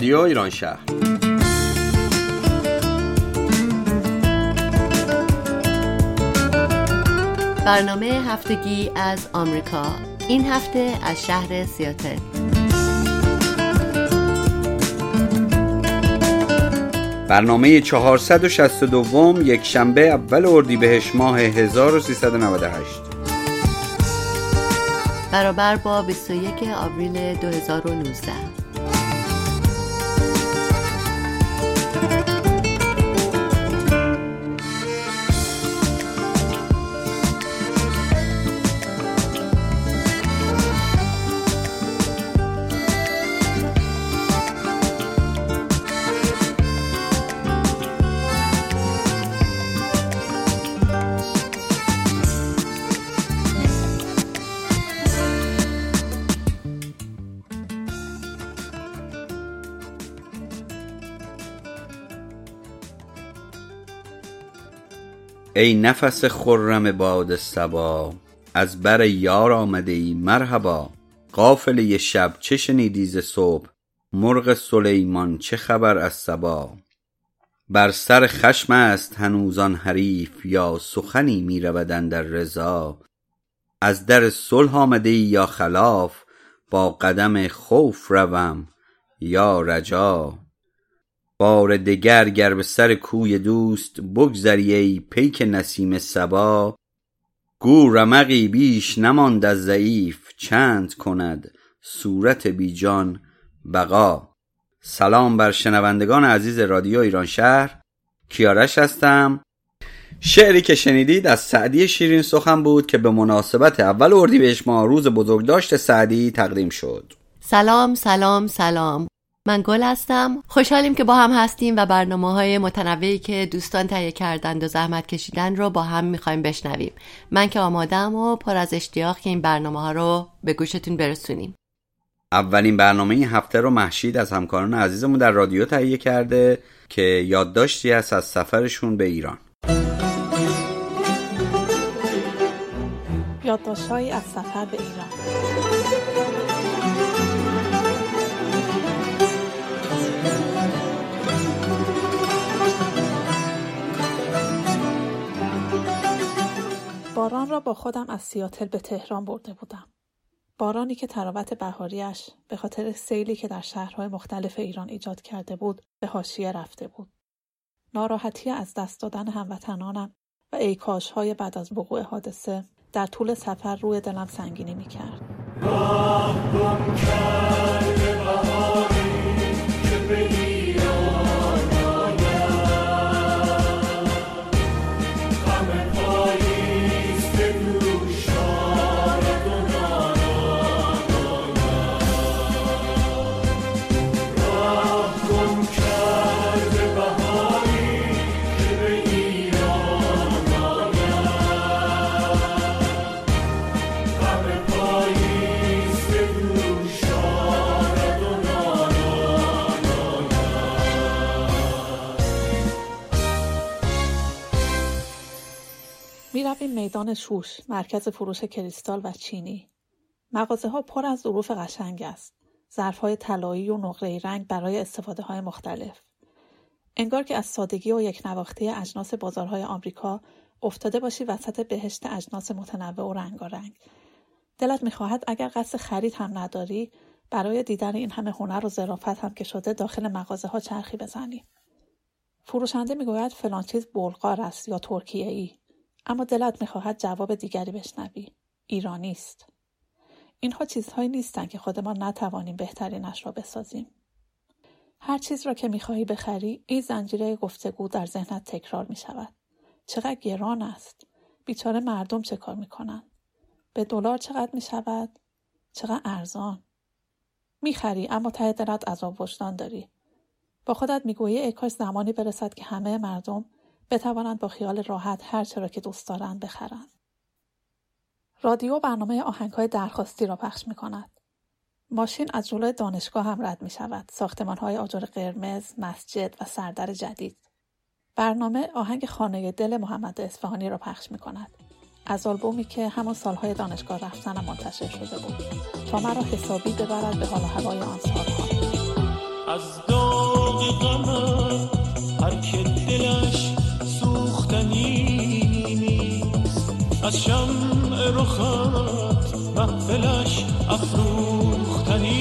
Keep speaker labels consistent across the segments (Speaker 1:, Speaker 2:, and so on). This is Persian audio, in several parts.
Speaker 1: رادیو ایران شهر.
Speaker 2: برنامه هفتگی از آمریکا. این هفته از شهر سیاتل.
Speaker 1: برنامه 462 یک شنبه اول اردیبهشت ماه 1398
Speaker 2: برابر با 21 آوریل 2019
Speaker 1: ای نفس خرم باد صبا از بر یار آمده ای مرحبا. قافله شب چه شنیدی ز صبح؟ مرغ سلیمان چه خبر از سبا بر سر خشم است هنوز آن حریف یا سخنی می رود اندر رضا. از در صلح آمده ای یا خلاف با قدم خوف روم یا رجا. بار دگر گر به سر کوی دوست بگذری ای پیک نسیم صبا. گو رمقی بیش نماند از ضعیف چند کند صورت بی جان بقا. سلام بر شنوندگان عزیز رادیو ایران شهر. کیارش هستم. شعری که شنیدید از سعدی شیرین سخن بود که به مناسبت اول اردیبهشت ماه روز بزرگداشت سعدی تقدیم شد.
Speaker 2: سلام سلام سلام. من گل هستم. خوشحالیم که با هم هستیم و برنامه های متنوعی که دوستان تهیه کردند و زحمت کشیدن رو با هم می‌خوایم بشنویم. من که آمادم و پر از اشتیاق که این برنامه ها رو به گوشتون برسونیم.
Speaker 1: اولین برنامه این هفته رو محشید از همکاران عزیزمون در رادیو تهیه کرده که یادداشتی است از سفرشون به ایران.
Speaker 3: یادداشتهایی از سفر به ایران. باران را با خودم از سیاتل به تهران برده بودم. بارانی که تراوت بهاریش به خاطر سیلی که در شهرهای مختلف ایران ایجاد کرده بود به حاشیه رفته بود. ناراحتی از دست دادن هموطنانم و ایکاش های بعد از وقوع حادثه در طول سفر روی دلم سنگینی می کرد. می‌رویم میدان شوش مرکز فروش کریستال و چینی. مغازه ها پر از ظروف قشنگ است. ظرف های طلایی و نقره رنگ برای استفاده های مختلف. انگار که از سادگی و یک نواختی اجناس بازارهای آمریکا افتاده باشی وسط بهشت اجناس متنوع و رنگارنگ. دلت می‌خواهد اگر قصد خرید هم نداری برای دیدن این همه هنر و ظرافت هم که شده داخل مغازه ها چرخی بزنی. فروشنده می‌گوید فلان چیز بلغار است یا ترکیه ای اما دلت می‌خواهد جواب دیگری بشنوی. ایرانی است. اینها چیزهایی نیستند که خودمان نتوانیم بهترینش را بسازیم. هر چیز را که می‌خواهی بخری این زنجیره گفتگو در ذهنت تکرار می‌شود. چقدر گران است. بیچاره مردم چه کار می‌کنند به دلار چقدر می‌شود؟ چقدر ارزان؟ می‌خری اما ته دلت عذاب وجدان داری. با خودت می‌گویی ای کاش زمانی برسد که همه مردم بتوانند با خیال راحت هر چرا که دوست دارند بخرند. رادیو برنامه آهنگ های درخواستی را پخش می کند. ماشین از جلوی دانشگاه هم رد می شود. ساختمان های آجر قرمز، مسجد و سردر جدید. برنامه آهنگ خانه دل محمد اصفهانی را پخش می کند. از آلبومی که همان سالهای دانشگاه رفتنم منتشر شده بود تا مرا حسابی ببرد به حال هوای آن سالها
Speaker 4: از داغ غمت هر که دلش از شمع رخت محفلش افروختنی.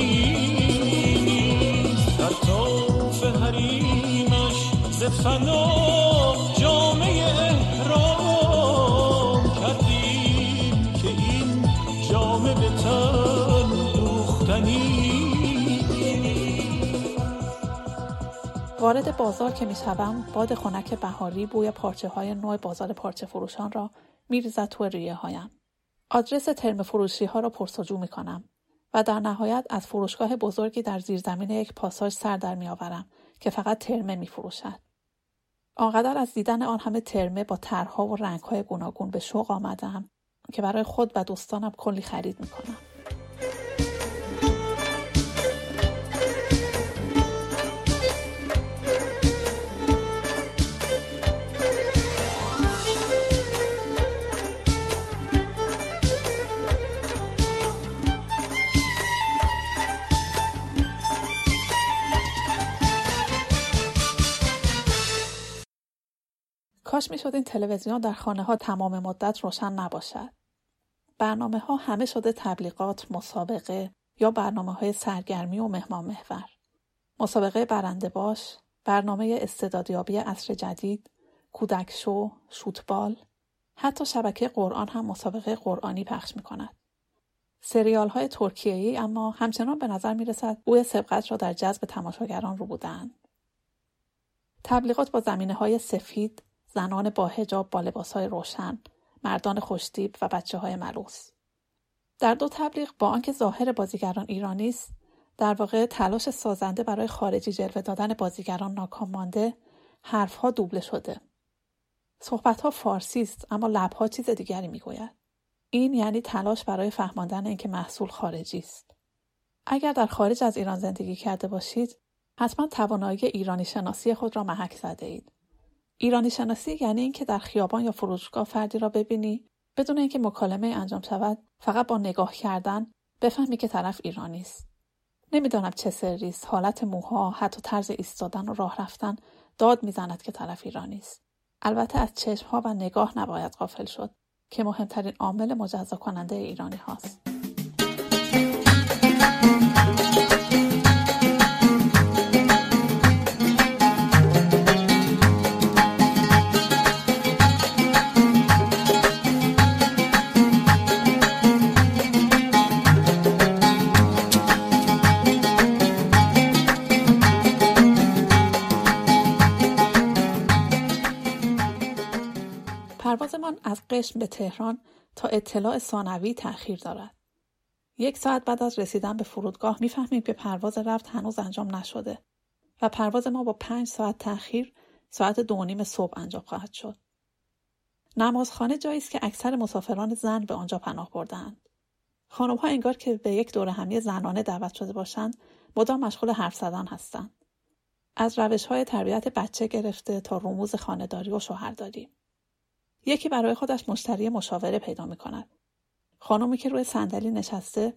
Speaker 4: در طوف حریمش ز
Speaker 3: وارد بازار که می‌شوم باد خنک بهاری بوی پارچه های نوع بازار پارچه فروشان را میریزد تو ریه هایم. آدرس ترم فروشی ها را پرسجو می کنم و در نهایت از فروشگاه بزرگی در زیرزمین یک پاساژ سر در میآورم که فقط ترمه می فروشد. آنقدر از دیدن آن همه ترمه با طرحها و رنگهای گوناگون به شوق آمدم که برای خود و دوستانم کلی خرید می کنم. کاش می‌شد این تلویزیون در خانه ها تمام مدت روشن نباشد. برنامه ها همه شده تبلیغات، مسابقه یا برنامه های سرگرمی و مهمان محور. مسابقه برنده باش، برنامه استعدادیابی عصر جدید، کودک شو، شوتبال، حتی شبکه قرآن هم مسابقه قرآنی پخش می کند. سریال های ترکیه‌ای اما همچنان به نظر می رسد بوی سبقت را در جذب تماشاگران رو بودند. تبلیغات با زمینه های سفید، زنان با هجاب با های روشن، مردان خوشتیب و بچه های ملوس. در دو تبلیغ با آنکه ظاهر بازیگران ایرانی است، در واقع تلاش سازنده برای خارجی جلوه دادن بازیگران ناکام مانده، حرفها دوبله شده. صحبتها فارسی است اما لبها چیز دیگری می‌گوید. این یعنی تلاش برای فهماندن اینکه محصول خارجی است. اگر در خارج از ایران زندگی کرده باشید، حتما توانایی ایرانی شناسی خود را محک زده اید. ایرانی شناسی یعنی اینکه در خیابان یا فروشگاه فردی را ببینی بدون اینکه مکالمه انجام شود فقط با نگاه کردن بفهمی که طرف ایرانی است نمی‌دانم چه سری است حالت موها حتی طرز ایستادن و راه رفتن داد می‌زند که طرف ایرانی است البته از چشمها و نگاه نباید غافل شد که مهمترین عامل مجزا کننده ایرانی هاست. قشم به تهران تا اطلاع ثانوی تأخیر دارد. یک ساعت بعد از رسیدن به فرودگاه می‌فهمیم که پرواز رفت هنوز انجام نشده و پرواز ما با پنج ساعت تأخیر ساعت دو نیم صبح انجام خواهد شد. نمازخانه جایی است که اکثر مسافران زن به آنجا پناه بردهاند. خانم ها انگار که به یک دور همی زنانه دعوت شده باشند مدام مشغول حرف زدن هستند. از روش های تربیت بچه گرفته تا رموز خانهداری و شوهرداری. یکی برای خودش مشتری مشاوره پیدا می کند. خانمی که روی صندلی نشسته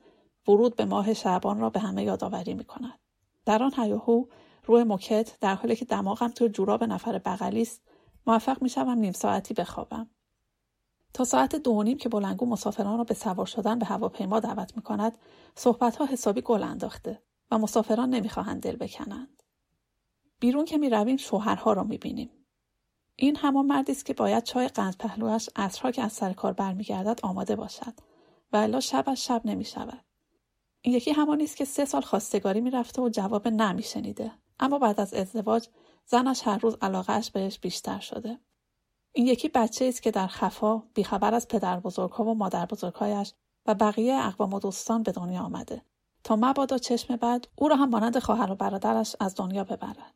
Speaker 3: ورود به ماه شعبان را به همه یادآوری می کند. در آن هیاهو روی موکت در حالی که دماغم تو جوراب نفر بغلی است موفق می شوم نیم ساعتی بخوابم. تا ساعت دو نیم که بلنگو مسافران را به سوار شدن به هواپیما دعوت می کند صحبت ها حسابی گل انداخته و مسافران نمی‌خواهند دل بکنند. بیرون که می رویم شوهرها را می بینیم. این همان مردی است که باید چای قند پهلوش عصرها که از سر کار برمیگردد آماده باشد و الا شب از شب نمی شود. این یکی همانی است که سه سال خواستگاری می‌رفته و جواب نمی شنیده اما بعد از ازدواج زنش هر روز علاقهش بهش بیشتر شده. این یکی بچه است که در خفا بیخبر از پدر بزرگها و مادر بزرگهایش و بقیه اقوام و دوستان به دنیا آمده. تا مبادا چشم بعد او را هم مانند خواهر و برادرش از دنیا ببرد.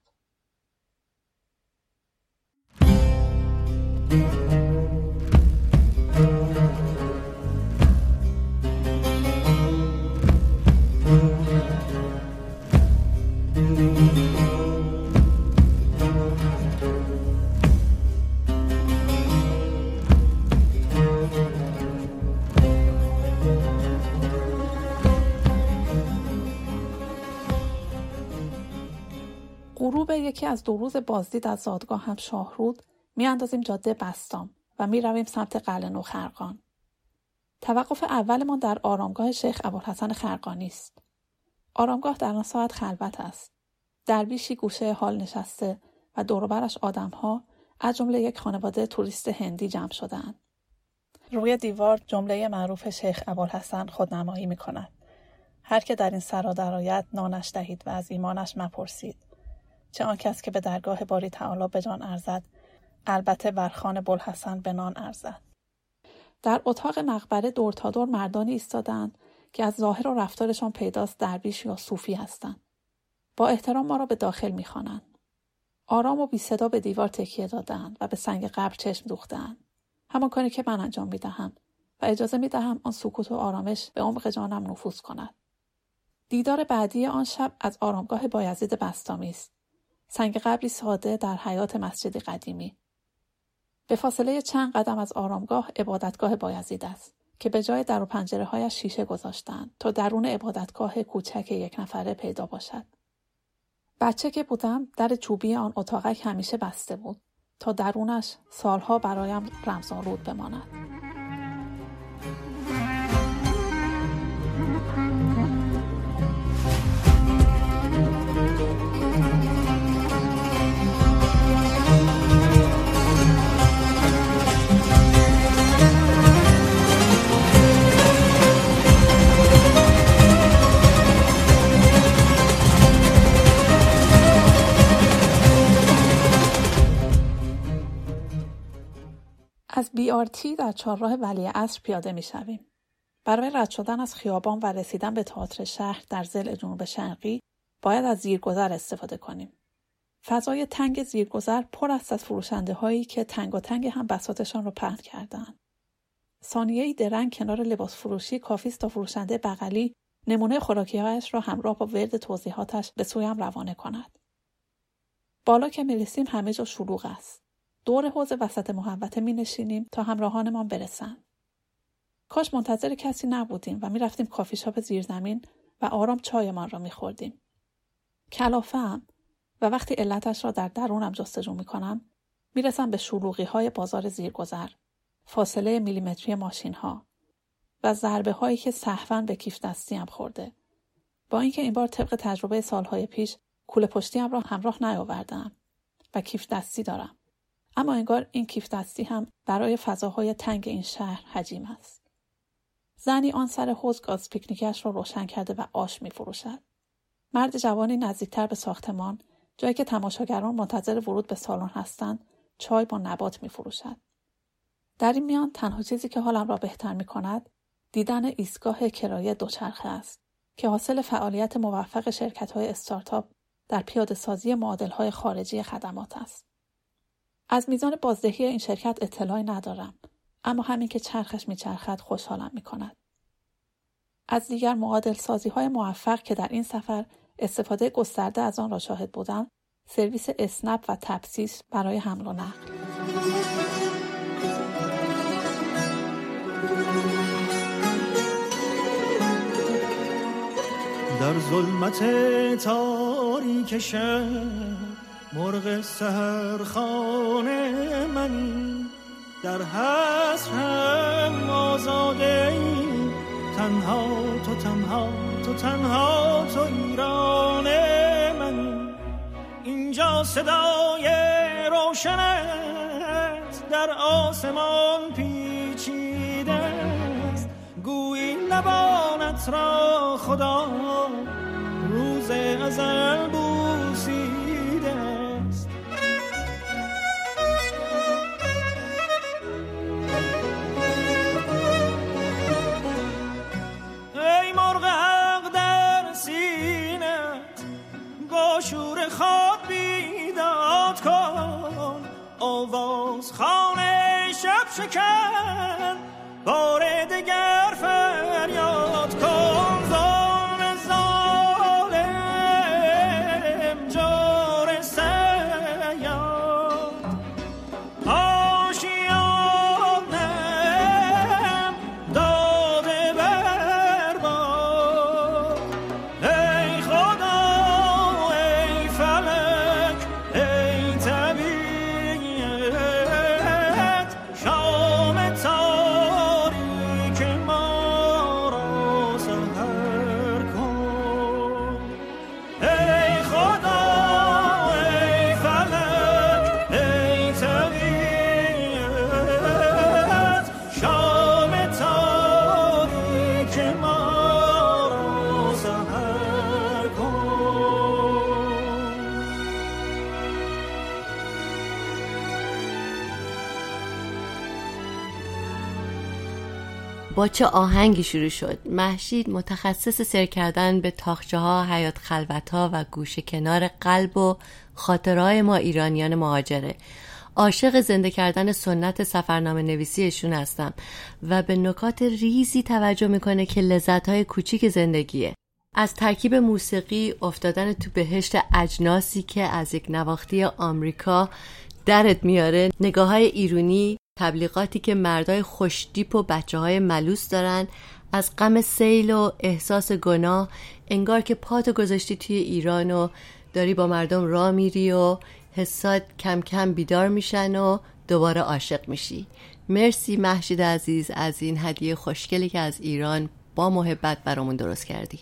Speaker 3: به یکی از دو روز بازدید از زادگاه هم شاهرود میاندازیم جاده بستام و می‌رویم سمت قلعه خرقان. توقف اولمان در آرامگاه شیخ ابوالحسن خرقانی است. آرامگاه در آن ساعت خلوت است. درویشی گوشه حال نشسته و دوروبرش آدمها از جمله یک خانواده توریست هندی جمع شدهاند. روی دیوار جمله معروف شیخ ابوالحسن خودنمایی می کند. هر که در این سرا درآید نانش دهید و از ایمانش مپرسید. چه آن کس که به درگاه باری تعالی به جان ارزد البته بر خان بلحسن به نان ارزد. در اتاق مقبره دور تا دور مردانی ایستادند که از ظاهر و رفتارشان پیداست درویش یا صوفی هستند. با احترام ما را به داخل می‌خوانند. آرام و بی صدا به دیوار تکیه دادند و به سنگ قبر چشم دوختند. همان کاری که من انجام می‌دهم و اجازه می‌دهم آن سکوت و آرامش به عمق جانم نفوذ کند. دیدار بعدی آن شب از آرامگاه بایزید بستامی است. سنگ قبری ساده در حیات مسجد قدیمی. به فاصله چند قدم از آرامگاه عبادتگاه بایزید است که به جای در و پنجره هایش شیشه گذاشتند تا درون عبادتگاه کوچک یک نفره پیدا باشد. بچه که بودم در چوبی آن اتاقک همیشه بسته بود تا درونش سالها برایم رمزآلود بماند. از بیارتی در چهارراه ولی اصر پیاده می شویم. برای رد شدن از خیابان و رسیدن به تئاتر شهر در زل جنوب شرقی باید از زیرگذر استفاده کنیم. فضای تنگ زیرگذر پر است از فروشنده هایی که تنگ و تنگ هم بساتشان را پهن کردند. ثانیه درنگ کنار لباس فروشی کافی است تا فروشنده بغلی نمونه خوراکیهایش را همراه با ورد توضیحاتش به سویم روانه کند. بالا که می همه جا شلوغ است. دور حوز وسط محوطه می نشینیم تا همراهانمان برسند. کاش منتظر کسی نبودیم و می رفتیم کافی شاپ زیرزمین و آرام چایمان را می خوردیم. کلافه هم و وقتی علتش را در درونم جستجو می کنم می رسم به شلوغی های بازار زیرگذر، فاصله میلیمتری ماشین ها و ضربه هایی که صحفن به کیف دستیم خورده. با اینکه این بار طبق تجربه سالهای پیش کوله پشتیم را همراه نیاوردم و کیف دستی دارم. اما انگار این کیف دستی هم برای فضاهای تنگ این شهر حجیم است. زنی آن سر حوز گاز پیکنیکش را روشن کرده و آش می فروشد. مرد جوانی نزدیکتر به ساختمان جایی که تماشاگران منتظر ورود به سالن هستند چای با نبات می فروشد. در این میان تنها چیزی که حالم را بهتر می کند دیدن ایستگاه کرایه دوچرخه است که حاصل فعالیت موفق شرکت های استارتاپ در پیاده سازی معادل های خارجی خدمات است. از میزان بازدهی این شرکت اطلاعی ندارم اما همین که چرخش میچرخد خوشحالم می‌کند. از دیگر معادل سازی های موفق که در این سفر استفاده گسترده از آن را شاهد بودم سرویس اسنپ و تبسیس برای حمل و نقل.
Speaker 4: در ظلمت تاریک شهر مرغ سهر خانه منی در حسرم آزاده ای تنها تو تنها تو تنها تو ایران منی اینجا صدای روشنت در آسمان پیچیده است. گویی لبانت را خدا روز ازل بوسی خواب بیداد کن. آواز خانه شب شکن. بار
Speaker 2: چه آهنگی شروع شد؟ محشید متخصص سر کردن به تاخچه ها حیات خلوت ها و گوشه کنار قلب و خاطرهای ما ایرانیان مهاجره. عاشق زنده کردن سنت سفرنامه نویسیشون هستم و به نکات ریزی توجه می‌کنه که لذت های کوچیک زندگیه. از ترکیب موسیقی افتادن تو بهشت اجناسی که از یک نواختی آمریکا درت میاره نگاه های ایرونی تبلیغاتی که مردای خوشدیپ و بچه های ملوس دارن از غم سیل و احساس گناه انگار که پاتو گذاشتی توی ایران و داری با مردم را میری و حسات کم کم بیدار میشن و دوباره عاشق میشی. مرسی محشید عزیز از این هدیه خوشگلی که از ایران با محبت برامون درست کردی.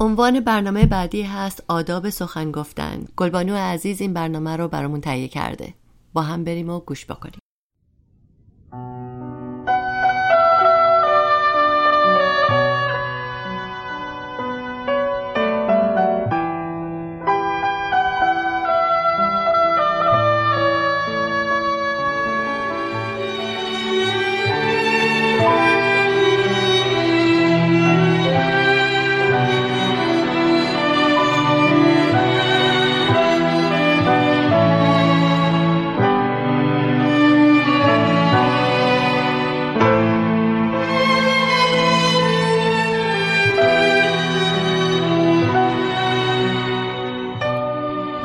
Speaker 2: عنوان برنامه بعدی هست آداب سخن گفتن. گلبانو عزیز این برنامه رو برامون تهیه کرده. با هم بریم و گوش بکنیم. Thank you.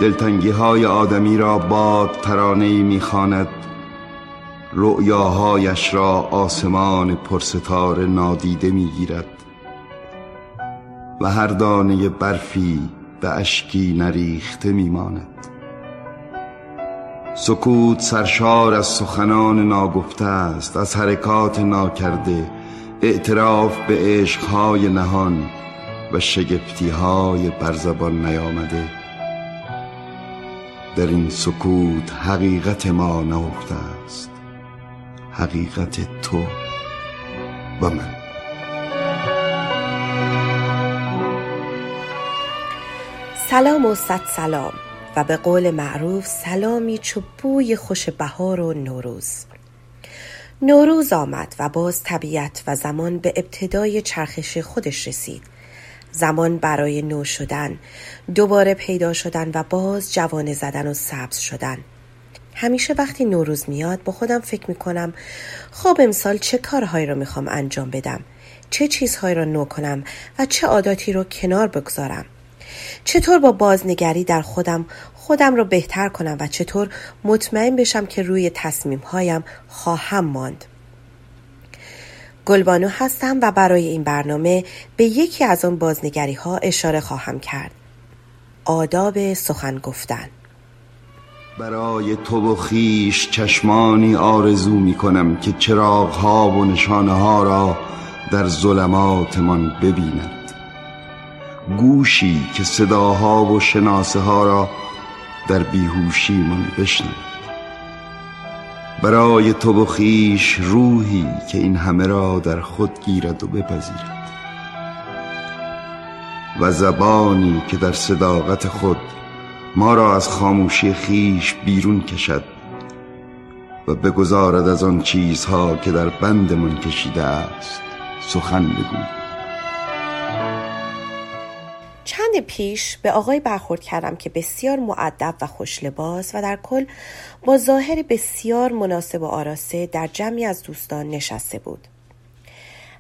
Speaker 5: دلتنگی های آدمی را باد ترانه می‌خواند. رؤیاهایش را آسمان پرستار نادیده می‌گیرد. و هر دانه برفی به اشکی نریخته میماند. سکوت سرشار از سخنان ناگفته است از حرکات ناکرده اعتراف به عشقهای نهان و شگفتی برزبان نیامده. در این سکوت حقیقت ما نهفته است. حقیقت تو و من.
Speaker 6: سلام و صد سلام و به قول معروف سلامی چو بوی خوش بهار و نوروز. نوروز آمد و باز طبیعت و زمان به ابتدای چرخش خودش رسید. زمان برای نو شدن دوباره پیدا شدن و باز جوانه زدن و سبز شدن. همیشه وقتی نوروز میاد با خودم فکر می‌کنم خب امسال چه کارهایی رو می‌خوام انجام بدم؟ چه چیزهایی رو نو کنم و چه عاداتی رو کنار بگذارم؟ چطور با بازنگری در خودم خودم رو بهتر کنم و چطور مطمئن بشم که روی تصمیمهایم خواهم ماند؟ گلبانو هستم و برای این برنامه به یکی از آن بازنگری ها اشاره خواهم کرد. آداب سخن گفتن.
Speaker 5: برای تو و خیش چشمانی آرزو می کنم که چراغ ها و نشانه ها را در ظلماتمان ببیند. گوشی که صداها و شناسه ها را در بیهوشی من بشنود برای تو و خیش روحی که این همه را در خود گیرد و بپذیرد. و زبانی که در صداقت خود ما را از خاموشی خیش بیرون کشد و بگذارد از آن چیزها که در بندمان کشیده است سخن بگوید
Speaker 6: چند پیش به آقای برخورد کردم که بسیار معدب و خوش لباس و در کل با ظاهر بسیار مناسب و آراسته در جمعی از دوستان نشسته بود.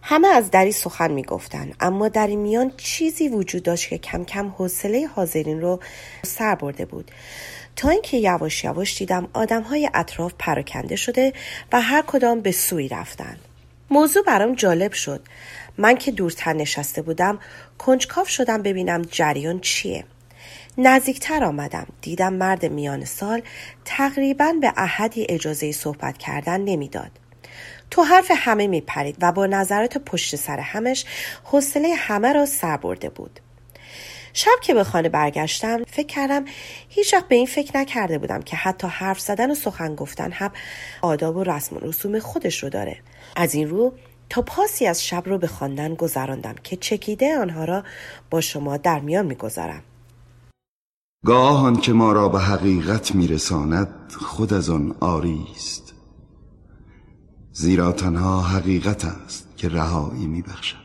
Speaker 6: همه از دری سخن می گفتن اما در این میان چیزی وجود داشت که کم کم حوصله حاضرین رو سر برده بود تا اینکه یواش یواش دیدم آدم های اطراف پراکنده شده و هر کدام به سوی رفتند. موضوع برام جالب شد من که دورتر نشسته بودم کنجکاف شدم ببینم جریان چیه. نزدیکتر آمدم. دیدم مرد میان سال تقریبا به احدی اجازه صحبت کردن نمی‌داد. تو حرف همه میپرید و با نظرات پشت سر همش حوصله همه را سر برده بود. شب که به خانه برگشتم فکر کردم هیچ به این فکر نکرده بودم که حتی حرف زدن و سخن گفتن هم آداب و رسم و رسوم خودش رو داره. از این رو تا پاسی از شب رو به خواندن گذراندم که چکیده آنها را با شما در میان می‌گذارم.
Speaker 5: گاه آنچه ما را به حقیقت میرساند خود از آن آری است. زیرا تنها حقیقت است که رهایی میبخشد.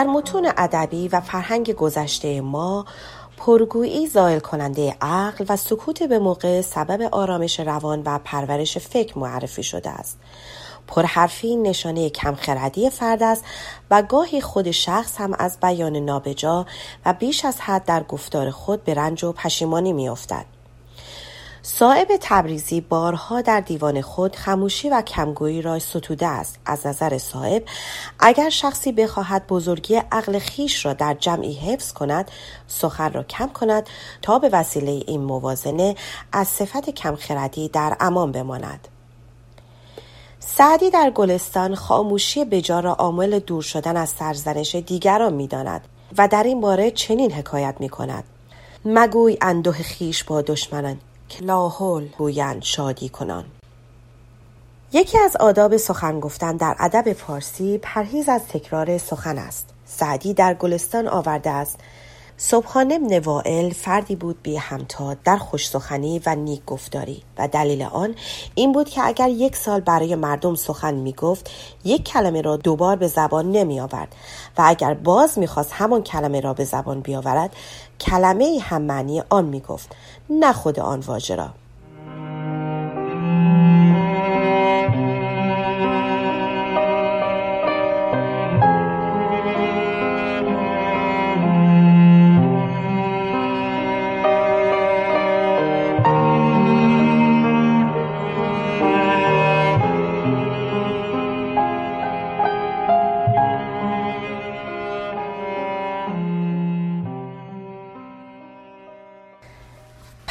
Speaker 6: در متون ادبی و فرهنگ گذشته ما پرگویی زائل کننده عقل و سکوت به موقع سبب آرامش روان و پرورش فکر معرفی شده است. پرحرفی نشانه کمخردی فرد است و گاهی خود شخص هم از بیان نابجا و بیش از حد در گفتار خود به رنج و پشیمانی میافتد. صاحب تبریزی بارها در دیوان خود خموشی و کمگویی را ستوده است. از نظر صاحب اگر شخصی بخواهد بزرگی عقل خیش را در جمعی حفظ کند سخن را کم کند تا به وسیله این موازنه از صفت کمخردی در امان بماند. سعدی در گلستان خاموشی بجا را عامل دور شدن از سرزنش دیگران می‌داند و در این باره چنین حکایت می کند مگوی اندوه خیش با دشمنان. که لاحول گویند شادی کنان. یکی از آداب سخن گفتن در ادب فارسی پرهیز از تکرار سخن است. سعدی در گلستان آورده است. صبحان ابن وائل فردی بود بی همتا در خوش سخنی و نیک گفتاری. و دلیل آن این بود که اگر یک سال برای مردم سخن می گفت یک کلمه را دوبار به زبان نمی آورد. و اگر باز می خواست همان کلمه را به زبان بیاورد کلمه هم معنی آن می گفت نه خود آن واژه را.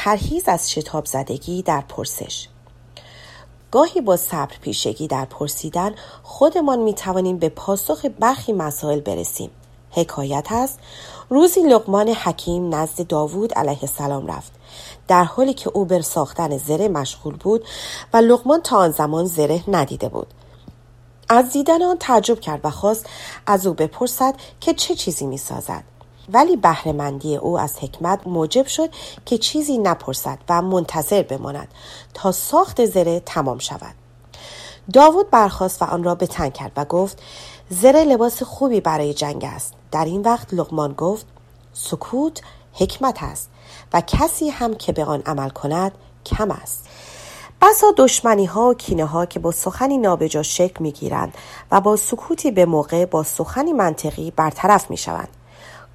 Speaker 6: پرهیز از شتاب زدگی در پرسش. گاهی با صبر پیشگی در پرسیدن خودمان می توانیم به پاسخ برخی مسائل برسیم. حکایت است روزی لقمان حکیم نزد داوود علیه السلام رفت. در حالی که او بر ساختن زره مشغول بود و لقمان تا آن زمان زره ندیده بود. از دیدن آن تعجب کرد و خواست از او بپرسد که چه چیزی می سازد ولی بهرهمندی او از حکمت موجب شد که چیزی نپرسد و منتظر بماند تا ساخت زره تمام شود. داوود برخاست و آن را به تن کرد و گفت زره لباس خوبی برای جنگ است. در این وقت لقمان گفت سکوت حکمت است و کسی هم که به آن عمل کند کم است. بسا دشمنی ها و کینه ها که با سخنی نابجا شکل می گیرند و با سکوتی به موقع با سخنی منطقی برطرف می شوند.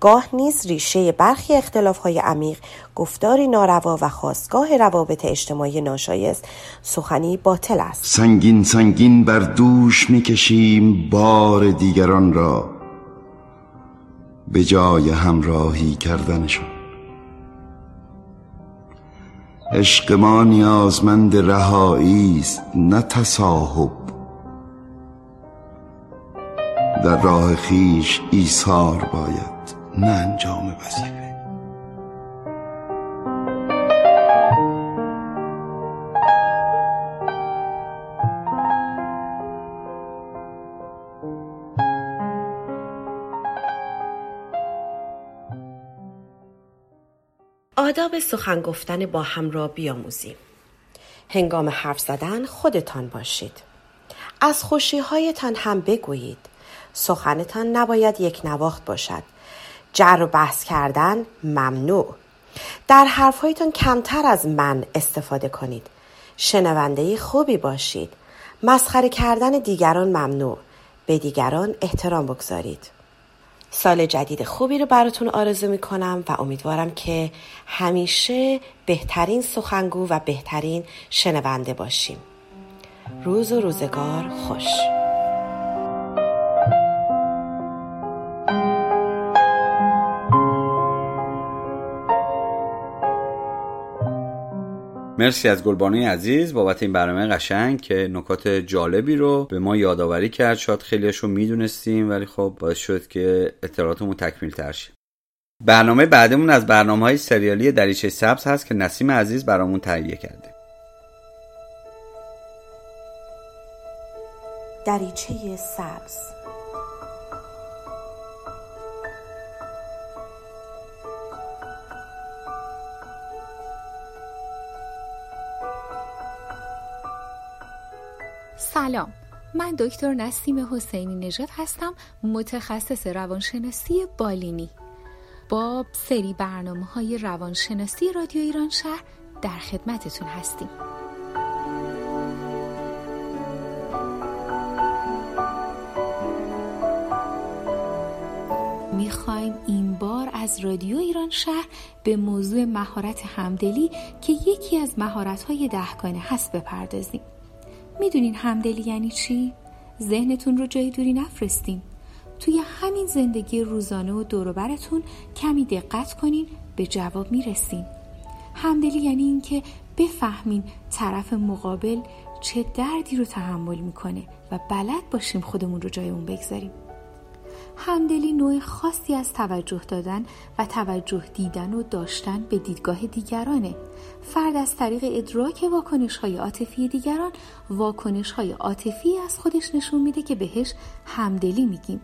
Speaker 6: گاه نیز ریشه برخی اختلاف های عمیق گفتاری ناروا و خواستگاه روابط اجتماعی ناشایست سخنی باطل است.
Speaker 5: سنگین سنگین بر دوش می‌کشیم بار دیگران را. به جای همراهی کردنشان. عشق ما نیازمند رهایی است نه تصاحب. در راه خیش ایثار باید. نه انجام وظیفه.
Speaker 6: آداب سخن گفتن با هم را بیاموزیم. هنگام حرف زدن خودتان باشید. از خوشی هایتان هم بگویید. سخنتان نباید یک نواخت باشد. جر و بحث کردن ممنوع. در حرفهایتان کمتر از من استفاده کنید. شنونده خوبی باشید. مسخره کردن دیگران ممنوع. به دیگران احترام بگذارید. سال جدید خوبی رو براتون آرزو می کنم و امیدوارم که همیشه بهترین سخنگو و بهترین شنونده باشیم. روز و روزگار خوش.
Speaker 1: مرسی از گلبانوی عزیز. بابت این برنامه قشنگ که نکات جالبی رو به ما یادآوری کرد. شاید خیلیش رو می‌دونستیم ولی خب باعث شد که اطلاعاتمون تکمیل تر برنامه بعدمون از برنامه های سریالی دریچه سبز هست که نسیم عزیز برامون تهیه کرده.
Speaker 6: دریچه سبز
Speaker 7: سلام. من دکتر نسیم حسینی نژاد هستم متخصص روانشناسی بالینی. با سری برنامه های روانشناسی رادیو ایران شهر در خدمتتون هستیم. می‌خوایم این بار از رادیو ایران شهر به موضوع مهارت همدلی که یکی از مهارت های دهگانه هست بپردازیم. می‌دونین همدلی یعنی چی؟ ذهنتون رو جای دوری نفرستین. توی همین زندگی روزانه و دوروبرتون کمی دقت کنین به جواب می‌رسین. همدلی یعنی اینکه بفهمین طرف مقابل چه دردی رو تحمل می‌کنه و بلد باشیم خودمون رو جای اون بگذاریم. همدلی نوع خاصی از توجه دادن و توجه دیدن و داشتن به دیدگاه دیگرانه. فرد از طریق ادراک واکنش های عاطفی دیگران واکنش های عاطفی از خودش نشون میده که بهش همدلی میگیم.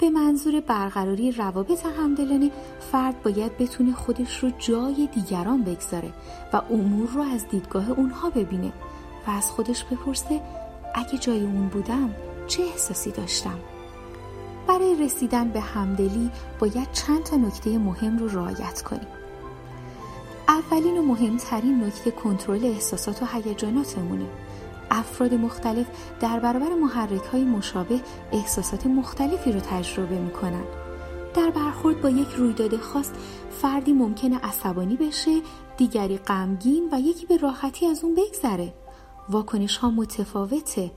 Speaker 7: به منظور برقراری روابط همدلانه فرد باید بتونه خودش رو جای دیگران بگذاره و امور رو از دیدگاه اونها ببینه و از خودش بپرسه اگه جای اون بودم چه احساسی داشتم؟ برای رسیدن به همدلی باید چند تا نکته مهم رو رعایت کنیم. اولین و مهمترین نکته کنترل احساسات و هیجاناتمونه. افراد مختلف در برابر محرک های مشابه احساسات مختلفی رو تجربه می‌کنن. در برخورد با یک رویداد خاص فردی ممکنه عصبانی بشه دیگری غمگین و یکی به راحتی از اون بگذره. واکنش ها متفاوته.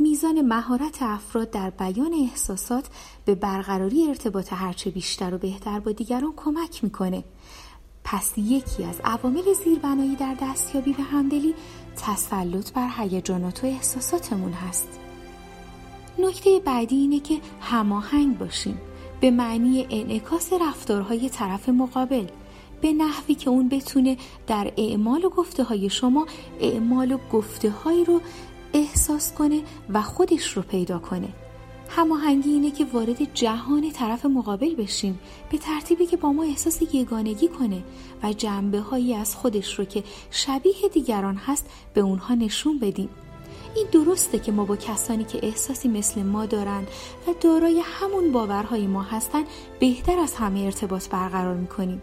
Speaker 7: میزان مهارت افراد در بیان احساسات به برقراری ارتباط هرچه بیشتر و بهتر با دیگران کمک می‌کنه. پس یکی از عوامل زیربنایی در دستیابی به همدلی تسلط بر هیجانات و احساساتمون هست. نکته بعدی اینه که هماهنگ باشیم. به معنی انعکاس رفتارهای طرف مقابل. به نحوی که اون بتونه در اعمال و گفته های شما اعمال و گفته هایی رو احساس کنه و خودش رو پیدا کنه. هماهنگی اینه که وارد جهان طرف مقابل بشیم به ترتیبی که با ما احساس یگانگی کنه و جنبه هایی از خودش رو که شبیه دیگران هست به اونها نشون بدیم. این درسته که ما با کسانی که احساسی مثل ما دارن و دارای همون باورهای ما هستن بهتر از همه ارتباط برقرار می‌کنیم.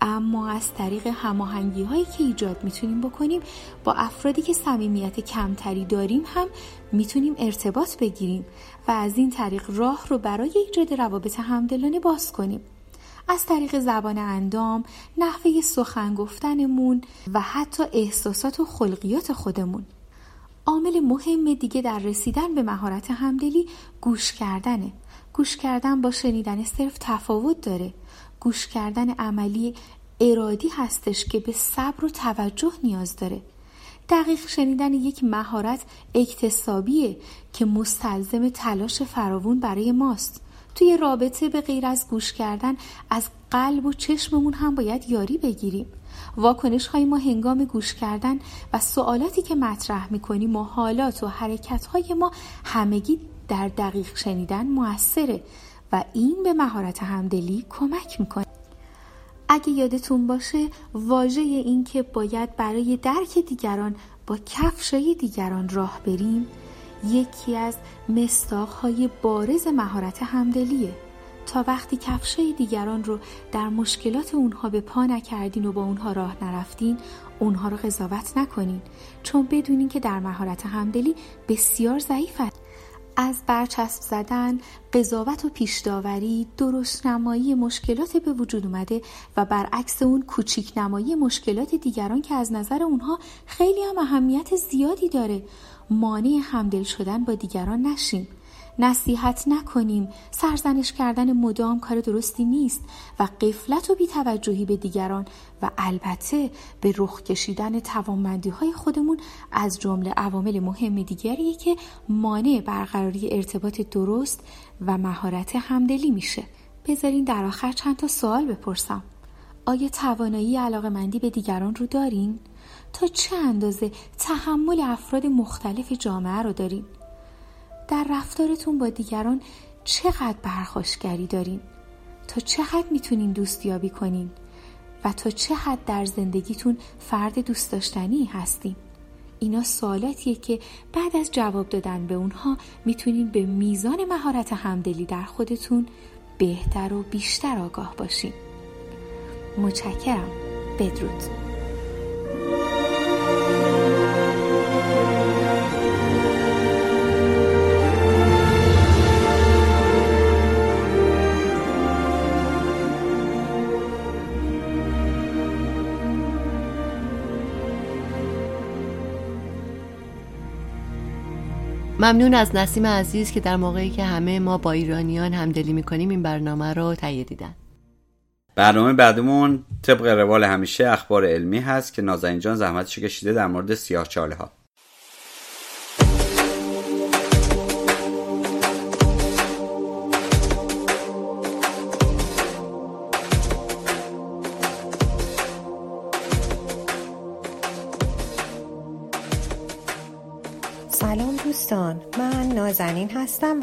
Speaker 7: اما از طریق هماهنگی هایی که ایجاد می‌تونیم بکنیم با افرادی که صمیمیت کمتری داریم هم می‌تونیم ارتباط بگیریم و از این طریق راه رو برای ایجاد روابط همدلانه باز کنیم از طریق زبان اندام، نحوه سخن گفتنمون و حتی احساسات و خلقیات خودمون. عامل مهم دیگه در رسیدن به مهارت همدلی گوش کردنه. گوش کردن با شنیدن صرف تفاوت داره. گوش کردن عملی ارادی هستش که به صبر و توجه نیاز داره. دقیق شنیدن یک مهارت اکتسابیه که مستلزم تلاش فراوون برای ماست. توی رابطه به غیر از گوش کردن از قلب و چشممون هم باید یاری بگیریم. واکنش های ما هنگام گوش کردن و سوالاتی که مطرح می‌کنیم و حالات و حرکت های ما همگی در دقیق شنیدن موثره. و این به مهارت همدلی کمک می‌کنه. اگه یادتون باشه واژه این که باید برای درک دیگران با کفشای دیگران راه بریم یکی از مستاخهای بارز مهارت همدلیه. تا وقتی کفشای دیگران رو در مشکلات اونها به پا نکردین و با اونها راه نرفتین اونها رو قضاوت نکنین چون بدونین که در مهارت همدلی بسیار ضعیف از برچسب زدن، قضاوت و پیشداوری، درست نمایی مشکلات به وجود اومده و برعکس اون کوچیک نمایی مشکلات دیگران که از نظر اونها خیلی هم اهمیت زیادی داره. مانع همدل شدن با دیگران نشیم. نصیحت نکنیم سرزنش کردن مدام کار درستی نیست و قفلت و بیتوجهی به دیگران و البته به رخ کشیدن توانمندی های خودمون از جمله عوامل مهم دیگریه که مانع برقراری ارتباط درست و مهارت همدلی میشه بذارین در آخر چند تا سوال بپرسم آیا توانایی علاقه مندی به دیگران رو دارین؟ تا چه اندازه تحمل افراد مختلف جامعه رو دارین؟ در رفتارتون با دیگران چقدر برخوشگری دارین؟ تا چقدر می‌تونین دوستیابی کنین؟ و تا چه حد در زندگیتون فرد دوست داشتنی هستین؟ اینا سوالاتیه که بعد از جواب دادن به اونها می‌تونین به میزان مهارت همدلی در خودتون بهتر و بیشتر آگاه باشین. متشکرم. بدرود.
Speaker 2: ممنون از نسیم عزیز که در موقعی که همه ما با ایرانیان همدلی می‌کنیم این برنامه رو تهیه دیدن.
Speaker 1: برنامه بعدمون طبق روال همیشه اخبار علمی هست که نازنین جان زحمتشو کشیده در مورد سیاه چاله ها.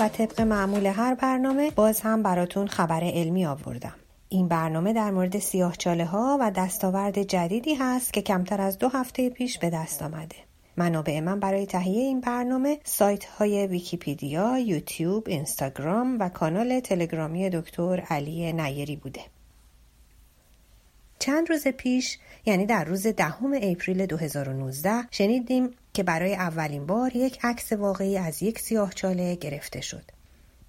Speaker 8: و طبق معمول هر برنامه باز هم براتون خبر علمی آوردم این برنامه در مورد سیاهچاله ها و دستاورد جدیدی هست که کمتر از دو هفته پیش به دست آمده منابع من برای تهیه این برنامه سایت های ویکیپیدیا، یوتیوب، اینستاگرام و کانال تلگرامی دکتر علی نیری بوده. چند روز پیش یعنی در روز دهم اپریل 2019 شنیدیم که برای اولین بار یک عکس واقعی از یک سیاهچاله گرفته شد.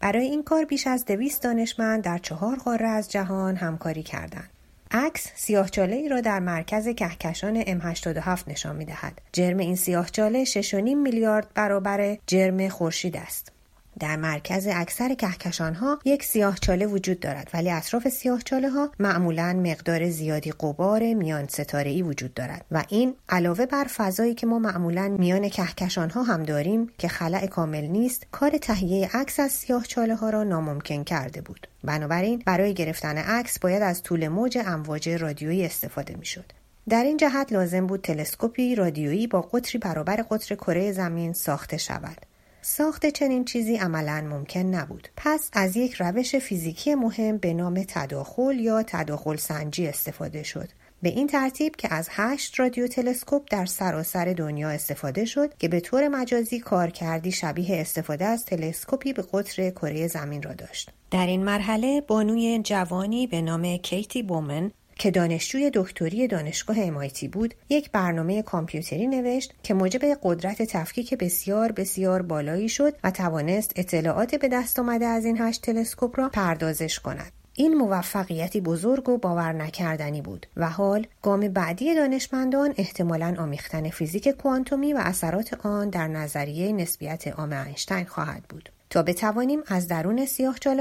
Speaker 8: برای این کار بیش از دویست دانشمند در چهار قاره از جهان همکاری کردند. عکس سیاهچاله ای را در مرکز کهکشان M87 نشان می دهد. جرم این سیاهچاله 6.5 میلیارد برابر جرم خورشید است. در مرکز اکثر کهکشان ها یک سیاهچاله وجود دارد ولی اطراف سیاهچاله ها معمولا مقدار زیادی قبار میان ستاره ای وجود دارد و این علاوه بر فضایی که ما معمولا میان کهکشان ها هم داریم که خلع کامل نیست کار تهیه عکس از سیاهچاله ها را ناممکن کرده بود. بنابراین برای گرفتن عکس باید از طول موج امواج رادیویی استفاده می‌شد. در این جهت لازم بود تلسکوپی رادیویی با قطری برابر قطر کره زمین ساخته شود. ساخت چنین چیزی عملا ممکن نبود. پس از یک روش فیزیکی مهم به نام تداخل یا تداخل سنجی استفاده شد. به این ترتیب که از هشت رادیو تلسکوپ در سراسر دنیا استفاده شد که به طور مجازی کارکردی شبیه استفاده از تلسکوپی به قطر کره زمین را داشت. در این مرحله بانوی جوانی به نام کیتی بومن که دانشجوی دکتری دانشگاه MIT بود یک برنامه کامپیوتری نوشت که موجب قدرت تفکیک بسیار بسیار بالایی شد و توانست اطلاعات به دست آمده از این هشت تلسکوپ را پردازش کند. این موفقیتی بزرگ و باور نکردنی بود و حال گام بعدی دانشمندان احتمالا آمیختن فیزیک کوانتومی و اثرات آن در نظریه نسبیت عام اینشتین خواهد بود. تا بتوانیم از درون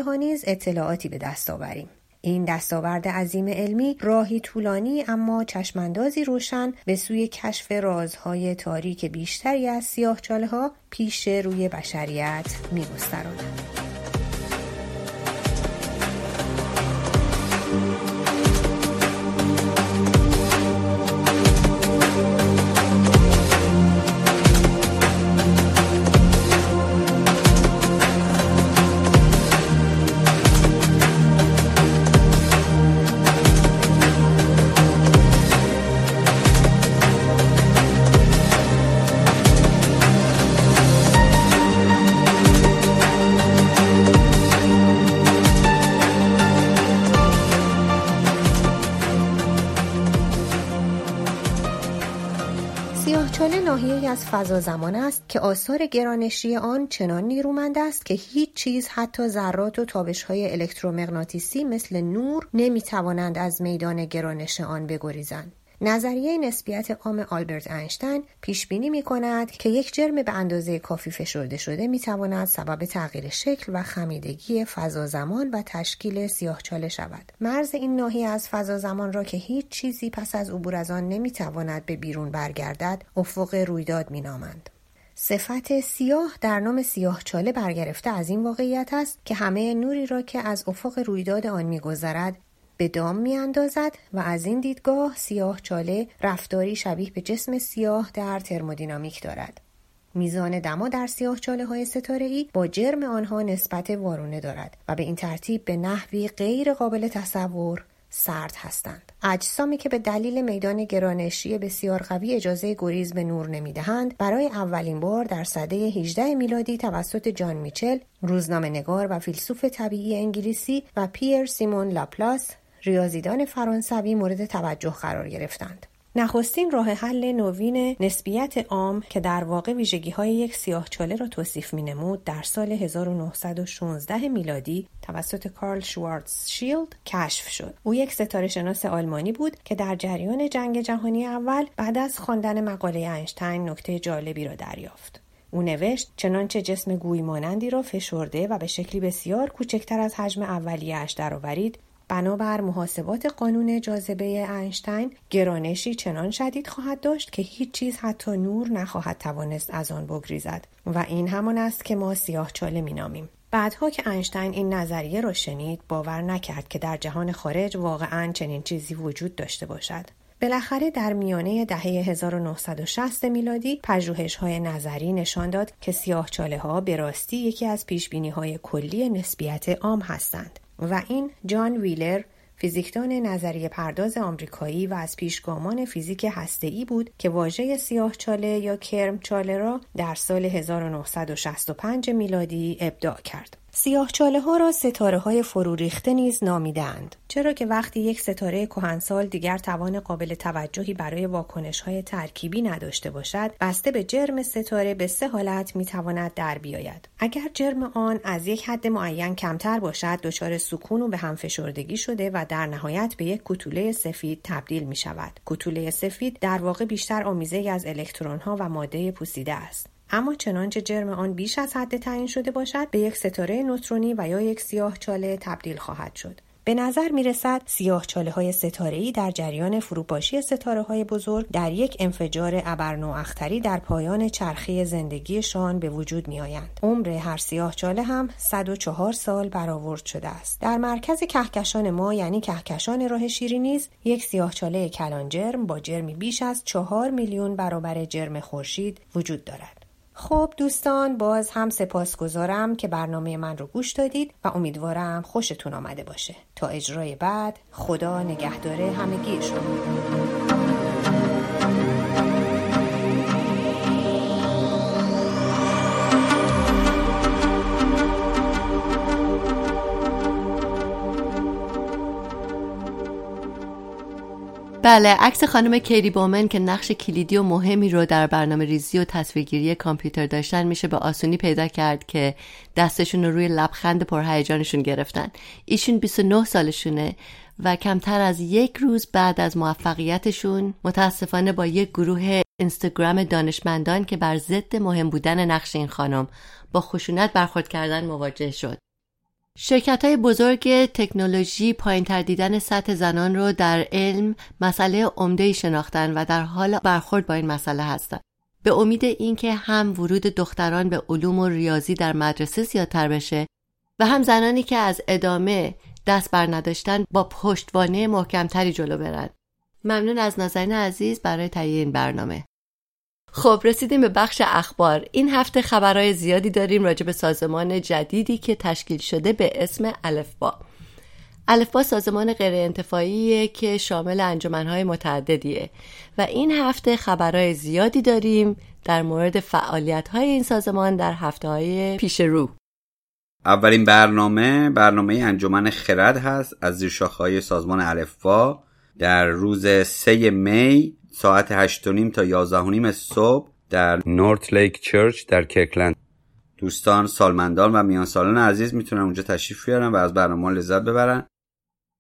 Speaker 8: ها نیز اطلاعاتی به دست آوریم. این دستاورد عظیم علمی راهی طولانی اما چشماندازی روشن به سوی کشف رازهای تاریک بیشتری از سیاهچاله ها پیش روی بشریت میگستراند. از فضا زمان است که آثار گرانشی آن چنان نیرومند است که هیچ چیز حتی ذرات و تابش های الکترومغناطیسی مثل نور نمی توانند از میدان گرانش آن بگریزند. نظریه نسبیت عام آلبرت اینشتین پیش بینی می کند که یک جرم به اندازه کافی فشرده شده می تواند سبب تغییر شکل و خمیدگی فضا زمان و تشکیل سیاهچاله شود. مرز این ناحیه از فضا زمان را که هیچ چیزی پس از عبور از آن نمی تواند به بیرون برگردد افق رویداد می نامند. صفت سیاه در نام سیاه چاله برگرفته از این واقعیت است که همه نوری را که از افق رویداد آن میگذرد به دام می اندازد و از این دیدگاه سیاه چاله رفتاری شبیه به جسم سیاه در ترمودینامیک دارد. میزان دما در سیاه چاله های ستاره ای با جرم آنها نسبت وارونه دارد و به این ترتیب به نحوی غیر قابل تصور سرد هستند. اجسامی که به دلیل میدان گرانشی بسیار قوی اجازه گریز به نور نمی‌دهند برای اولین بار در سده 18 میلادی توسط جان میچل روزنامه نگار و فیلسوف طبیعی انگلیسی و پیر سیمون لاپلاس ریاضیدان فرانسوی مورد توجه قرار گرفتند. نخستین راه حل نوین نسبیت عام که در واقع ویژگی های یک سیاهچاله را توصیف می نمود در سال 1916 میلادی توسط کارل شوارتز شیلد کشف شد. او یک ستاره شناس آلمانی بود که در جریان جنگ جهانی اول بعد از خواندن مقاله اینشتین نکته جالبی را دریافت. او نوشت چنانچه جسم گوی مانندی را فشرده و به شکلی بسیار کوچکتر از حجم اولیهاش درآورید بنابر محاسبات قانون جاذبه اینشتین گرانشی چنان شدید خواهد داشت که هیچ چیز حتی نور نخواهد توانست از آن بگریزد و این همان است که ما سیاه چاله مینامیم بعدها که اینشتین این نظریه را شنید باور نکرد که در جهان خارج واقعا چنین چیزی وجود داشته باشد بالاخره در میانه دهه 1960 میلادی پژوهش های نظری نشان داد که سیاه چاله به راستی یکی از پیش های کلی نسبیت عام هستند. و این جان ویلر فیزیکدان نظریه پرداز آمریکایی و از پیشگامان فیزیک هسته‌ای بود که واژه سیاه چاله یا کرم چاله را در سال 1965 میلادی ابداع کرد. سیاه چاله ها را ستاره های فرو ریخته نیز نامیدند چرا که وقتی یک ستاره کهنسال دیگر توان قابل توجهی برای واکنش های ترکیبی نداشته باشد بسته به جرم ستاره به سه حالت می تواند در بیاید. اگر جرم آن از یک حد معین کمتر باشد دچار سکون و به هم فشردگی شده و در نهایت به یک کتوله سفید تبدیل می شود کتوله سفید در واقع بیشتر آمیزه از الکترون ها و ماده پوسیده است. اما چنانچه جرم آن بیش از حد تعیین شده باشد به یک ستاره نوترونی و یا یک سیاه چاله تبدیل خواهد شد به نظر می رسد سیاه چاله های ستاره ای در جریان فروپاشی ستاره های بزرگ در یک انفجار ابرنواختری در پایان چرخه زندگیشان به وجود می آیند. عمر هر سیاه چاله هم 104 سال برآورد شده است. در مرکز کهکشان ما یعنی کهکشان راه شیری نیز یک سیاه چاله کلان جرم با جرمی بیش از 4 میلیون برابر جرم خورشید وجود دارد. خب دوستان باز هم سپاس گذارم که برنامه من رو گوش دادید و امیدوارم خوشتون آمده باشه. تا اجرای بعد خدا نگهداره همگی شما.
Speaker 2: بله عکس خانم کیری بومن که نقش کلیدی و مهمی رو در برنامه ریزی و تصویرگیری کامپیوتر داشتن میشه به آسونی پیدا کرد که دستشون رو روی لبخند پرهیجانشون گرفتن. ایشون 29 سالشونه و کمتر از یک روز بعد از موفقیتشون متاسفانه با یک گروه اینستاگرام دانشمندان که بر ضد مهم بودن نقش این خانم با خشونت برخورد کردن مواجه شد. شرکت های بزرگ تکنولوژی پایین تر دیدن سطح زنان رو در علم مسئله عمده شناختن و در حال برخورد با این مسئله هستند. به امید اینکه هم ورود دختران به علوم و ریاضی در مدرسه زیادتر بشه و هم زنانی که از ادامه دست بر نداشتن با پشتوانه محکمتری جلو برند. ممنون از نازنین عزیز برای تهیه این برنامه. خب رسیدیم به بخش اخبار. این هفته خبرهای زیادی داریم راجع به سازمان جدیدی که تشکیل شده به اسم الفبا. الفبا سازمان غیر انتفاعیه که شامل انجمنهای متعددیه. و این هفته خبرهای زیادی داریم در مورد فعالیت های این سازمان در هفته های پیش رو.
Speaker 1: اولین برنامه برنامه انجمن خرد هست از زیرشاخهای سازمان الفبا. در روز 3 می ساعت هشت و نیم تا یازده و نیم صبح در نورت لیک چرچ در کرکلند دوستان سالمندان و میان سالان عزیز می‌تونن اونجا تشریف بیارن و از برنامه لذت ببرن.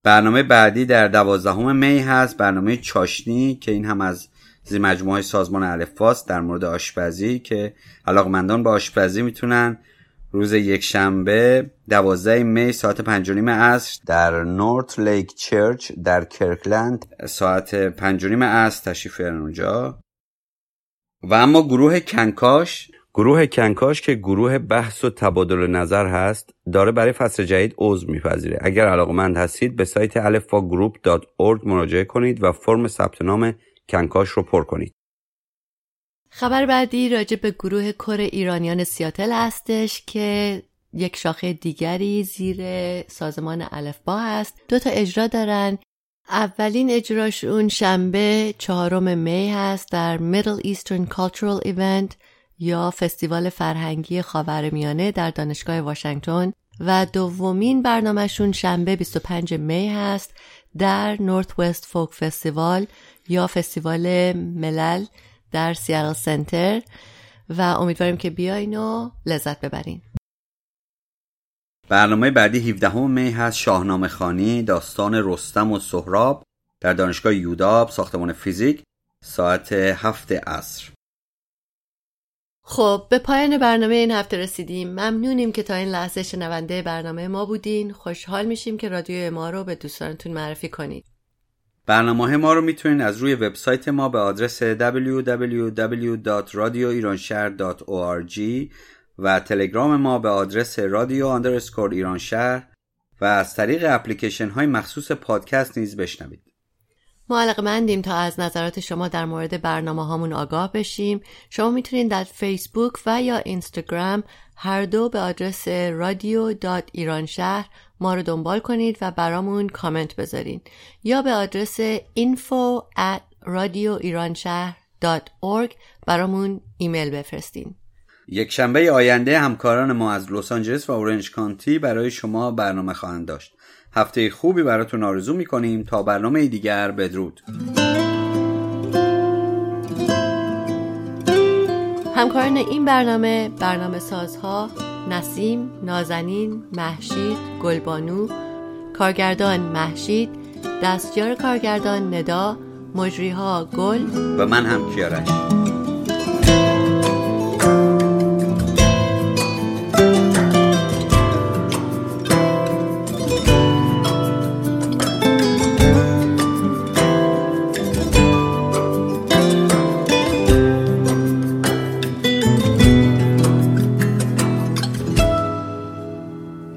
Speaker 1: برنامه بعدی در دوازدهم می هست برنامه چاشنی که این هم از زیر مجموعه سازمان الفاس در مورد آشپزی که علاقمندان با آشپزی می‌تونن. روز یک شنبه دوازده می ساعت پنج و نیم عصر در نورت لیک چرچ در کرکلند. ساعت پنج و نیم عصر تشریف اونجا. و اما گروه کنکاش. گروه کنکاش که گروه بحث و تبادل نظر هست داره برای فصل جدید عضو میپذیره. اگر علاقمند هستید به سایت alfagroup.org مراجعه کنید و فرم ثبت نام کنکاش رو پر کنید.
Speaker 2: خبر بعدی راجع به گروه کر ایرانیان سیاتل هستش که یک شاخه دیگری زیر سازمان الفبا هست. دو تا اجرا دارن. اولین اجراشون شنبه چهارم می هست در Middle Eastern Cultural Event یا فستیوال فرهنگی خاورمیانه در دانشگاه واشنگتن و دومین برنامهشون شنبه 25 می هست در نورت وست فوک فستیوال یا فستیوال ملل در سیارل سنتر و امیدواریم که بیاین و لذت ببرین.
Speaker 1: برنامه بعدی 17 می هست. شاهنامه خانی داستان رستم و سهراب در دانشگاه یوداب ساختمان فیزیک ساعت هفت عصر.
Speaker 2: خب به پایان برنامه این هفته رسیدیم. ممنونیم که تا این لحظه شنونده برنامه ما بودین. خوشحال میشیم که رادیو ما رو به دوستانتون معرفی کنید.
Speaker 1: برنامه ما رو می‌تونید از روی وبسایت ما به آدرس www.radioiranshahr.org و تلگرام ما به آدرس رادیو underscore ایران شهر و از طریق اپلیکیشن های مخصوص پادکست نیز بشنوید.
Speaker 2: ما علاقه‌مندیم تا از نظرات شما در مورد برنامه هامون آگاه بشیم. شما می‌تونید در فیسبوک و یا اینستاگرام هر دو به آدرس رادیو dot ایران شهر ما رو دنبال کنید و برامون کامنت بذارین. یا به آدرس info at برامون ایمیل بفرستین.
Speaker 1: یک شنبه آینده همکاران ما از لس آنجلس و اورنج کانتی برای شما برنامه خواهند داشت. هفته خوبی براتون آرزو می‌کنیم. تا برنامه دیگر بدرود.
Speaker 2: همکاران این برنامه برنامه سازها نسیم، نازنین، محشید، گلبانو، کارگردان محشید، دستیار کارگردان ندا، مجریها گل
Speaker 1: و من هم کیارش.